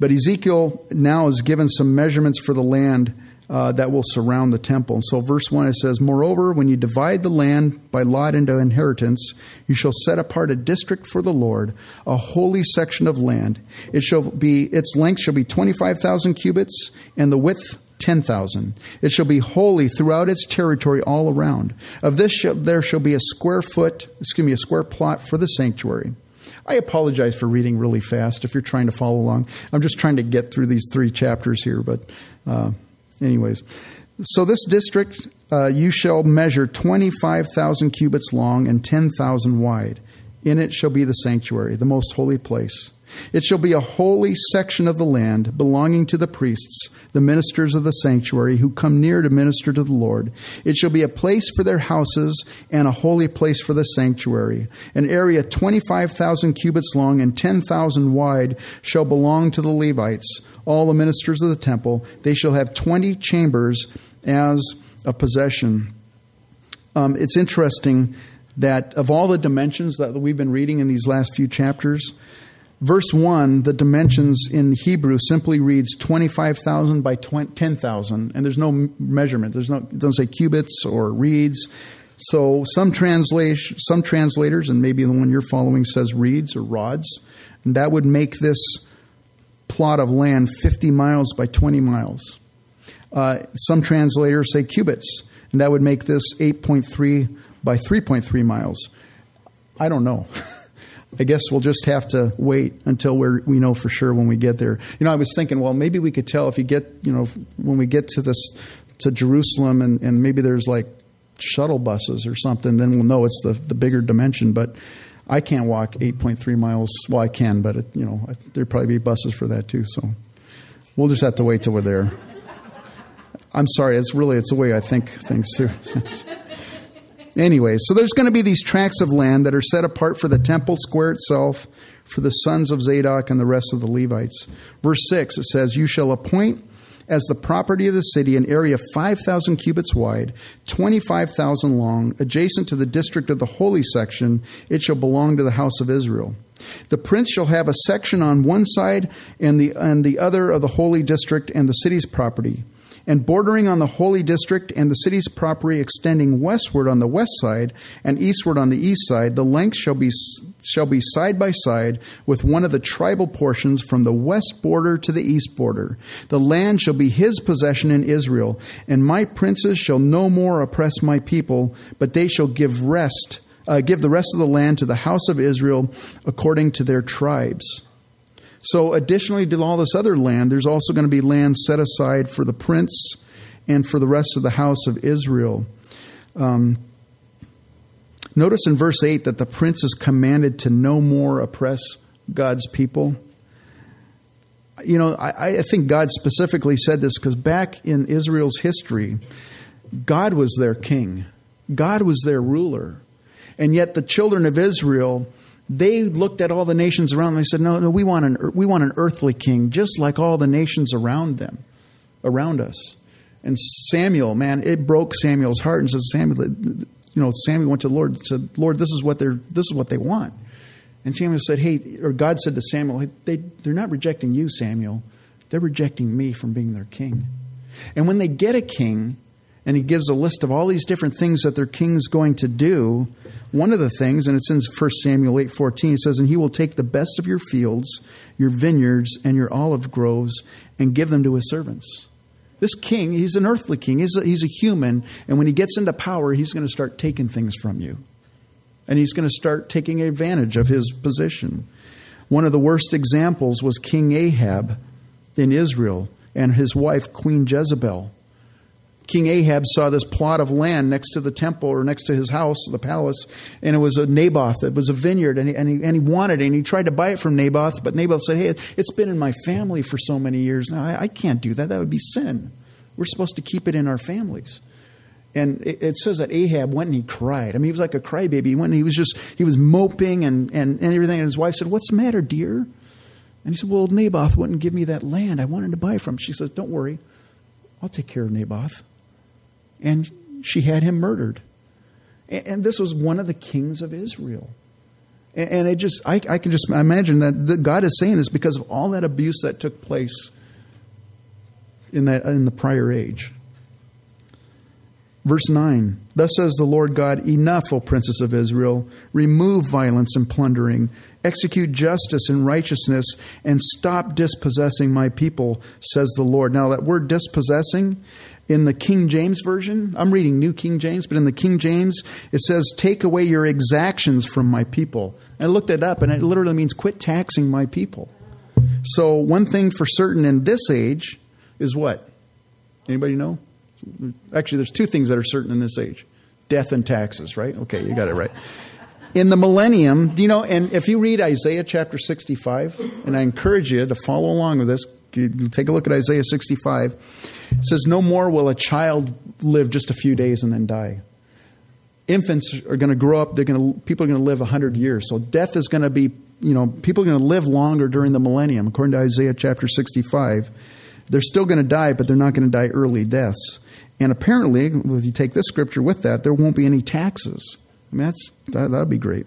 But Ezekiel now is given some measurements for the land uh, that will surround the temple. So, verse 1 it says, Moreover, when you divide the land by lot into inheritance, you shall set apart a district for the Lord, a holy section of land. It shall be its length shall be 25,000 cubits, and the width 10,000. It shall be holy throughout its territory all around. Of this shall, there shall be a square foot, excuse me, a square plot for the sanctuary. I apologize for reading really fast if you're trying to follow along. I'm just trying to get through these three chapters here, but uh, anyways. So this district uh, you shall measure 25,000 cubits long and 10,000 wide. In it shall be the sanctuary, the most holy place. It shall be a holy section of the land belonging to the priests, the ministers of the sanctuary, who come near to minister to the Lord. It shall be a place for their houses and a holy place for the sanctuary. An area 25,000 cubits long and 10,000 wide shall belong to the Levites, all the ministers of the temple. They shall have 20 chambers as a possession. Um, it's interesting that of all the dimensions that we've been reading in these last few chapters, verse 1, the dimensions in Hebrew simply reads 25,000 by 10,000, and there's no measurement. There's no, it doesn't say cubits or reeds. So some, translation, some translators, and maybe the one you're following says reeds or rods, and that would make this plot of land 50 miles by 20 miles. Uh, some translators say cubits, and that would make this 8.3 by 3.3 miles. I don't know. I guess we'll just have to wait until we we know for sure when we get there. You know, I was thinking, well, maybe we could tell if you get, you know, when we get to this to Jerusalem, and, and maybe there's like shuttle buses or something, then we'll know it's the the bigger dimension. But I can't walk 8.3 miles. Well, I can, but it, you know, there'd probably be buses for that too. So we'll just have to wait till we're there. I'm sorry. It's really it's the way I think things. Anyway, so there's going to be these tracts of land that are set apart for the temple square itself, for the sons of Zadok and the rest of the Levites. Verse 6, it says, You shall appoint as the property of the city an area 5,000 cubits wide, 25,000 long, adjacent to the district of the holy section. It shall belong to the house of Israel. The prince shall have a section on one side and the, and the other of the holy district and the city's property and bordering on the holy district and the city's property extending westward on the west side and eastward on the east side, the length shall be shall be side by side with one of the tribal portions from the west border to the east border. The land shall be his possession in Israel, and my princes shall no more oppress my people, but they shall give rest, uh, give the rest of the land to the house of Israel according to their tribes. So, additionally to all this other land, there's also going to be land set aside for the prince and for the rest of the house of Israel. Um, notice in verse 8 that the prince is commanded to no more oppress God's people. You know, I, I think God specifically said this because back in Israel's history, God was their king, God was their ruler. And yet the children of Israel they looked at all the nations around them and said, no, no, we want, an, we want an earthly king, just like all the nations around them, around us. And Samuel, man, it broke Samuel's heart and says, Samuel, you know, Samuel went to the Lord and said, Lord, this is what they're, this is what they want. And Samuel said, hey, or God said to Samuel, hey, they, they're not rejecting you, Samuel. They're rejecting me from being their king. And when they get a king, and he gives a list of all these different things that their king's going to do, one of the things, and it's in 1 Samuel 8.14, it says, And he will take the best of your fields, your vineyards, and your olive groves, and give them to his servants. This king, he's an earthly king. He's a, he's a human. And when he gets into power, he's going to start taking things from you. And he's going to start taking advantage of his position. One of the worst examples was King Ahab in Israel and his wife, Queen Jezebel. King Ahab saw this plot of land next to the temple or next to his house, the palace, and it was a Naboth. It was a vineyard, and he, and he, and he wanted it, and he tried to buy it from Naboth, but Naboth said, Hey, it's been in my family for so many years. Now, I, I can't do that. That would be sin. We're supposed to keep it in our families. And it, it, says that Ahab went and he cried. I mean, he was like a crybaby. He went and he was just, he was moping and, and, and everything. And his wife said, What's the matter, dear? And he said, Well, Naboth wouldn't give me that land I wanted to buy from. She says, Don't worry. I'll take care of Naboth and she had him murdered. And this was one of the kings of Israel. And it just, I, I can just imagine that God is saying this because of all that abuse that took place in, that, in the prior age. Verse 9 Thus says the Lord God, Enough, O princes of Israel, remove violence and plundering, execute justice and righteousness, and stop dispossessing my people, says the Lord. Now, that word dispossessing in the King James Version, I'm reading New King James, but in the King James, it says, Take away your exactions from my people. I looked it up, and it literally means quit taxing my people. So, one thing for certain in this age is what? Anybody know? Actually, there's two things that are certain in this age death and taxes, right? Okay, you got it right. In the millennium, do you know, and if you read Isaiah chapter 65, and I encourage you to follow along with this, take a look at Isaiah 65. It says, No more will a child live just a few days and then die. Infants are going to grow up, they're going to, people are going to live 100 years. So death is going to be, you know, people are going to live longer during the millennium, according to Isaiah chapter 65. They're still going to die, but they're not going to die early deaths. And apparently, if you take this scripture with that, there won't be any taxes. I mean, that's, that would be great.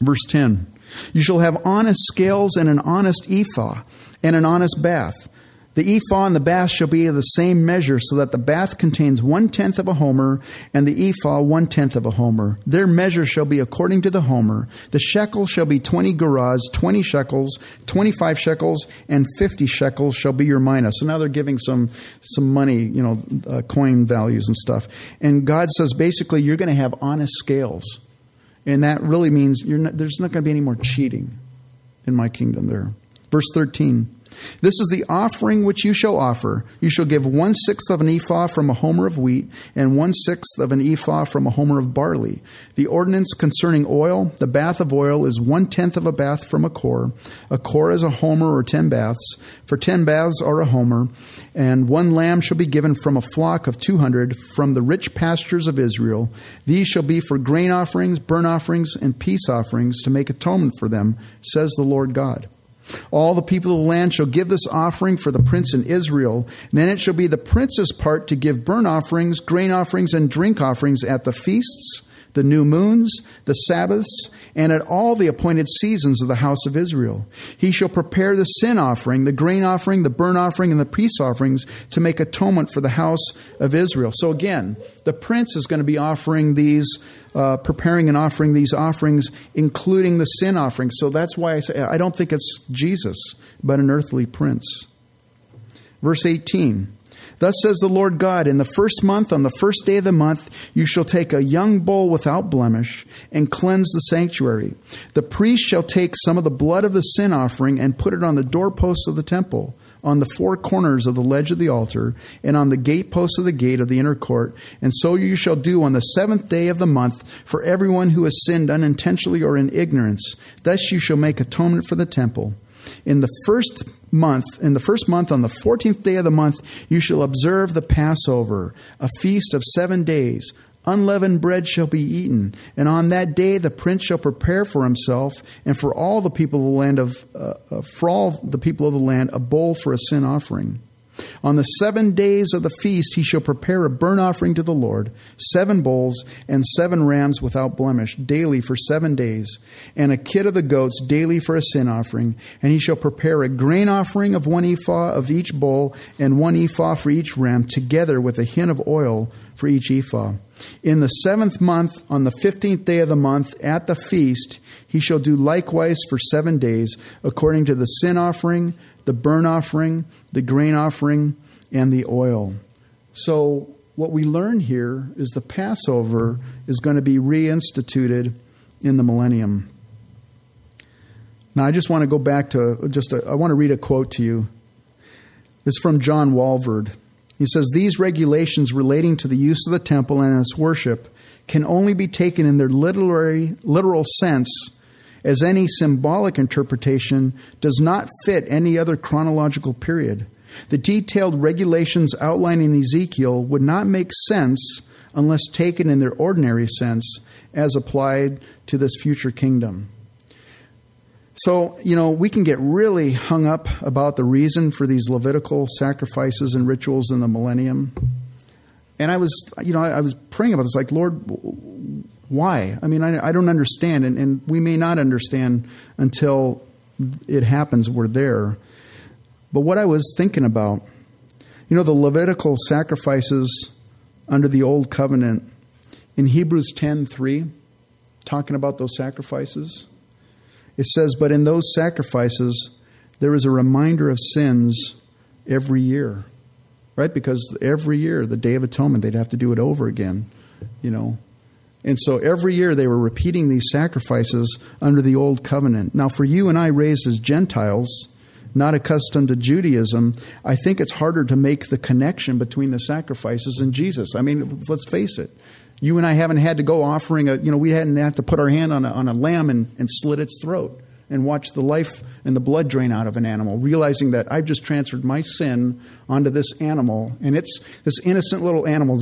Verse 10 You shall have honest scales and an honest ephah and an honest bath. The ephah and the bath shall be of the same measure, so that the bath contains one tenth of a homer, and the ephah one tenth of a homer. Their measure shall be according to the homer. The shekel shall be twenty gerahs, twenty shekels, twenty-five shekels, and fifty shekels shall be your mina. So now they're giving some some money, you know, uh, coin values and stuff. And God says basically you're going to have honest scales, and that really means not, there's not going to be any more cheating in my kingdom. There, verse thirteen. This is the offering which you shall offer. You shall give one sixth of an ephah from a homer of wheat, and one sixth of an ephah from a homer of barley. The ordinance concerning oil, the bath of oil, is one tenth of a bath from a kor. A kor is a homer or ten baths. For ten baths are a homer. And one lamb shall be given from a flock of two hundred from the rich pastures of Israel. These shall be for grain offerings, burnt offerings, and peace offerings to make atonement for them, says the Lord God. All the people of the land shall give this offering for the prince in Israel. And then it shall be the prince's part to give burnt offerings, grain offerings, and drink offerings at the feasts, the new moons, the Sabbaths, and at all the appointed seasons of the house of Israel. He shall prepare the sin offering, the grain offering, the burnt offering, and the peace offerings to make atonement for the house of Israel. So again, the prince is going to be offering these, uh, preparing and offering these offerings, including the sin offering. So that's why I say I don't think it's Jesus, but an earthly prince. Verse 18. Thus says the Lord God, in the first month, on the first day of the month, you shall take a young bull without blemish and cleanse the sanctuary. The priest shall take some of the blood of the sin offering and put it on the doorposts of the temple, on the four corners of the ledge of the altar, and on the gateposts of the gate of the inner court. And so you shall do on the seventh day of the month for everyone who has sinned unintentionally or in ignorance. Thus you shall make atonement for the temple. In the first month, in the first month, on the fourteenth day of the month, you shall observe the Passover, a feast of seven days. Unleavened bread shall be eaten, and on that day the prince shall prepare for himself and for all the people of the land of uh, uh for all the people of the land a bowl for a sin offering. On the seven days of the feast, he shall prepare a burnt offering to the Lord, seven bulls and seven rams without blemish, daily for seven days, and a kid of the goats daily for a sin offering. And he shall prepare a grain offering of one ephah of each bull, and one ephah for each ram, together with a hin of oil for each ephah. In the seventh month, on the fifteenth day of the month, at the feast, he shall do likewise for seven days, according to the sin offering the burnt offering, the grain offering, and the oil. So, what we learn here is the Passover is going to be reinstituted in the millennium. Now, I just want to go back to just, a, I want to read a quote to you. It's from John Walvoord. He says, These regulations relating to the use of the temple and its worship can only be taken in their literary, literal sense, as any symbolic interpretation does not fit any other chronological period. The detailed regulations outlined in Ezekiel would not make sense unless taken in their ordinary sense as applied to this future kingdom. So, you know, we can get really hung up about the reason for these Levitical sacrifices and rituals in the millennium. And I was, you know, I, was praying about this, like, Lord, why? I mean, I, I don't understand, and, and we may not understand until it happens, we're there. But what I was thinking about, you know, the Levitical sacrifices under the old covenant in Hebrews 10:3 talking about those sacrifices it says, But in those sacrifices, there is a reminder of sins every year, right? Because every year, the Day of Atonement, they'd have to do it over again, you know. And so every year they were repeating these sacrifices under the Old Covenant. Now, for you and I raised as Gentiles, not accustomed to Judaism, I think it's harder to make the connection between the sacrifices and Jesus. I mean, let's face it. You and I haven't had to go offering a, you know, we hadn't had to put our hand on a, on a lamb and, and slit its throat and watch the life and the blood drain out of an animal, realizing that I've just transferred my sin onto this animal, and it's this innocent little animal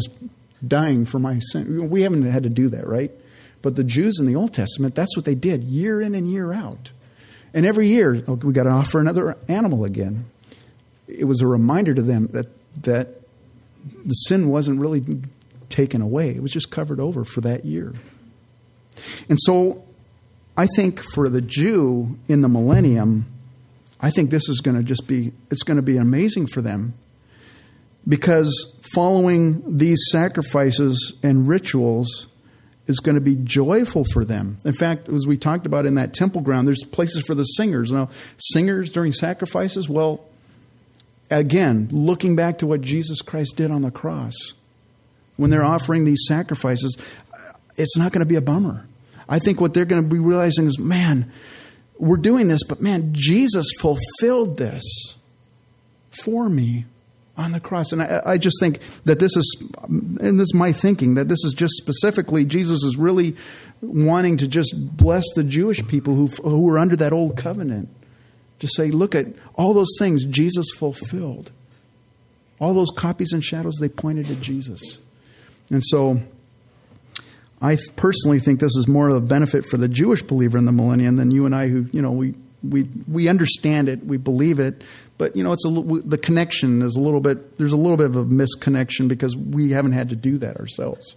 dying for my sin. We haven't had to do that, right? But the Jews in the Old Testament, that's what they did year in and year out. And every year, oh, we got to offer another animal again. It was a reminder to them that, that the sin wasn't really taken away. It was just covered over for that year. And so I think for the Jew in the millennium, I think this is going to just be it's going to be amazing for them because following these sacrifices and rituals is going to be joyful for them. In fact, as we talked about in that temple ground, there's places for the singers. Now, singers during sacrifices, well, again, looking back to what Jesus Christ did on the cross, when they're offering these sacrifices, it's not going to be a bummer. I think what they're going to be realizing is, man, we're doing this, but man, Jesus fulfilled this for me on the cross. And I, I, just think that this is, and this is my thinking, that this is just specifically, Jesus is really wanting to just bless the Jewish people who, who were under that old covenant. To say, look at all those things Jesus fulfilled. All those copies and shadows, they pointed to Jesus. And so I personally think this is more of a benefit for the Jewish believer in the millennium than you and I, who, you know, we, we, we understand it, we believe it, but, you know, it's a, the connection is a little bit, there's a little bit of a misconnection because we haven't had to do that ourselves.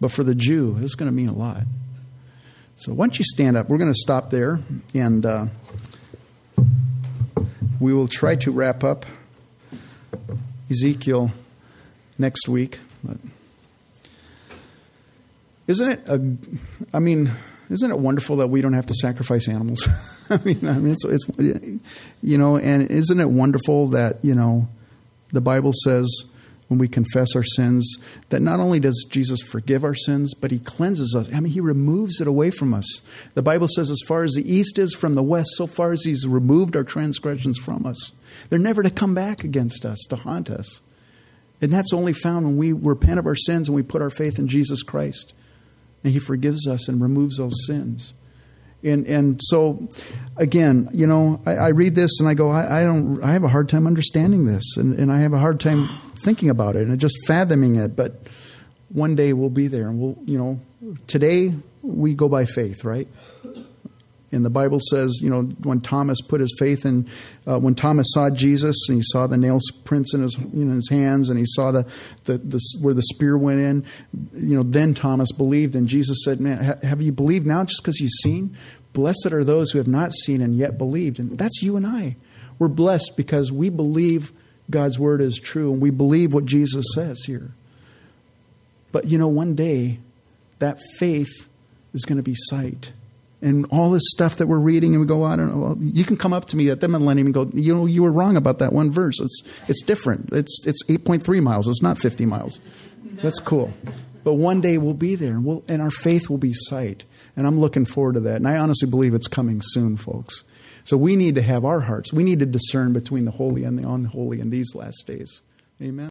But for the Jew, this is going to mean a lot. So don't you stand up? We're going to stop there and uh, we will try to wrap up Ezekiel next week. But isn't it? A, I mean, isn't it wonderful that we don't have to sacrifice animals? I mean, I mean, it's, it's you know, and isn't it wonderful that you know, the Bible says when we confess our sins that not only does Jesus forgive our sins, but He cleanses us. I mean, He removes it away from us. The Bible says, as far as the east is from the west, so far as He's removed our transgressions from us, they're never to come back against us to haunt us. And that's only found when we repent of our sins and we put our faith in Jesus Christ and He forgives us and removes those sins. And and so, again, you know, I, I read this and I go, I, I, don't, I have a hard time understanding this, and, and I have a hard time thinking about it and just fathoming it. But one day we'll be there, and we'll, you know, today we go by faith, right? And the Bible says, you know, when Thomas put his faith in, uh, when Thomas saw Jesus and he saw the nail prints in his, know, his hands and he saw the, the, the, where the spear went in, you know, then Thomas believed. And Jesus said, man, ha- have you believed now just because you've seen? Blessed are those who have not seen and yet believed. And that's you and I. We're blessed because we believe God's word is true and we believe what Jesus says here. But, you know, one day that faith is going to be sight and all this stuff that we're reading, and we go, I don't know. Well, you can come up to me at the millennium and go, you know, you were wrong about that one verse. It's it's different. It's it's eight point three miles. It's not fifty miles. That's cool. But one day we'll be there, and, we'll, and our faith will be sight. And I'm looking forward to that. And I honestly believe it's coming soon, folks. So we need to have our hearts. We need to discern between the holy and the unholy in these last days. Amen.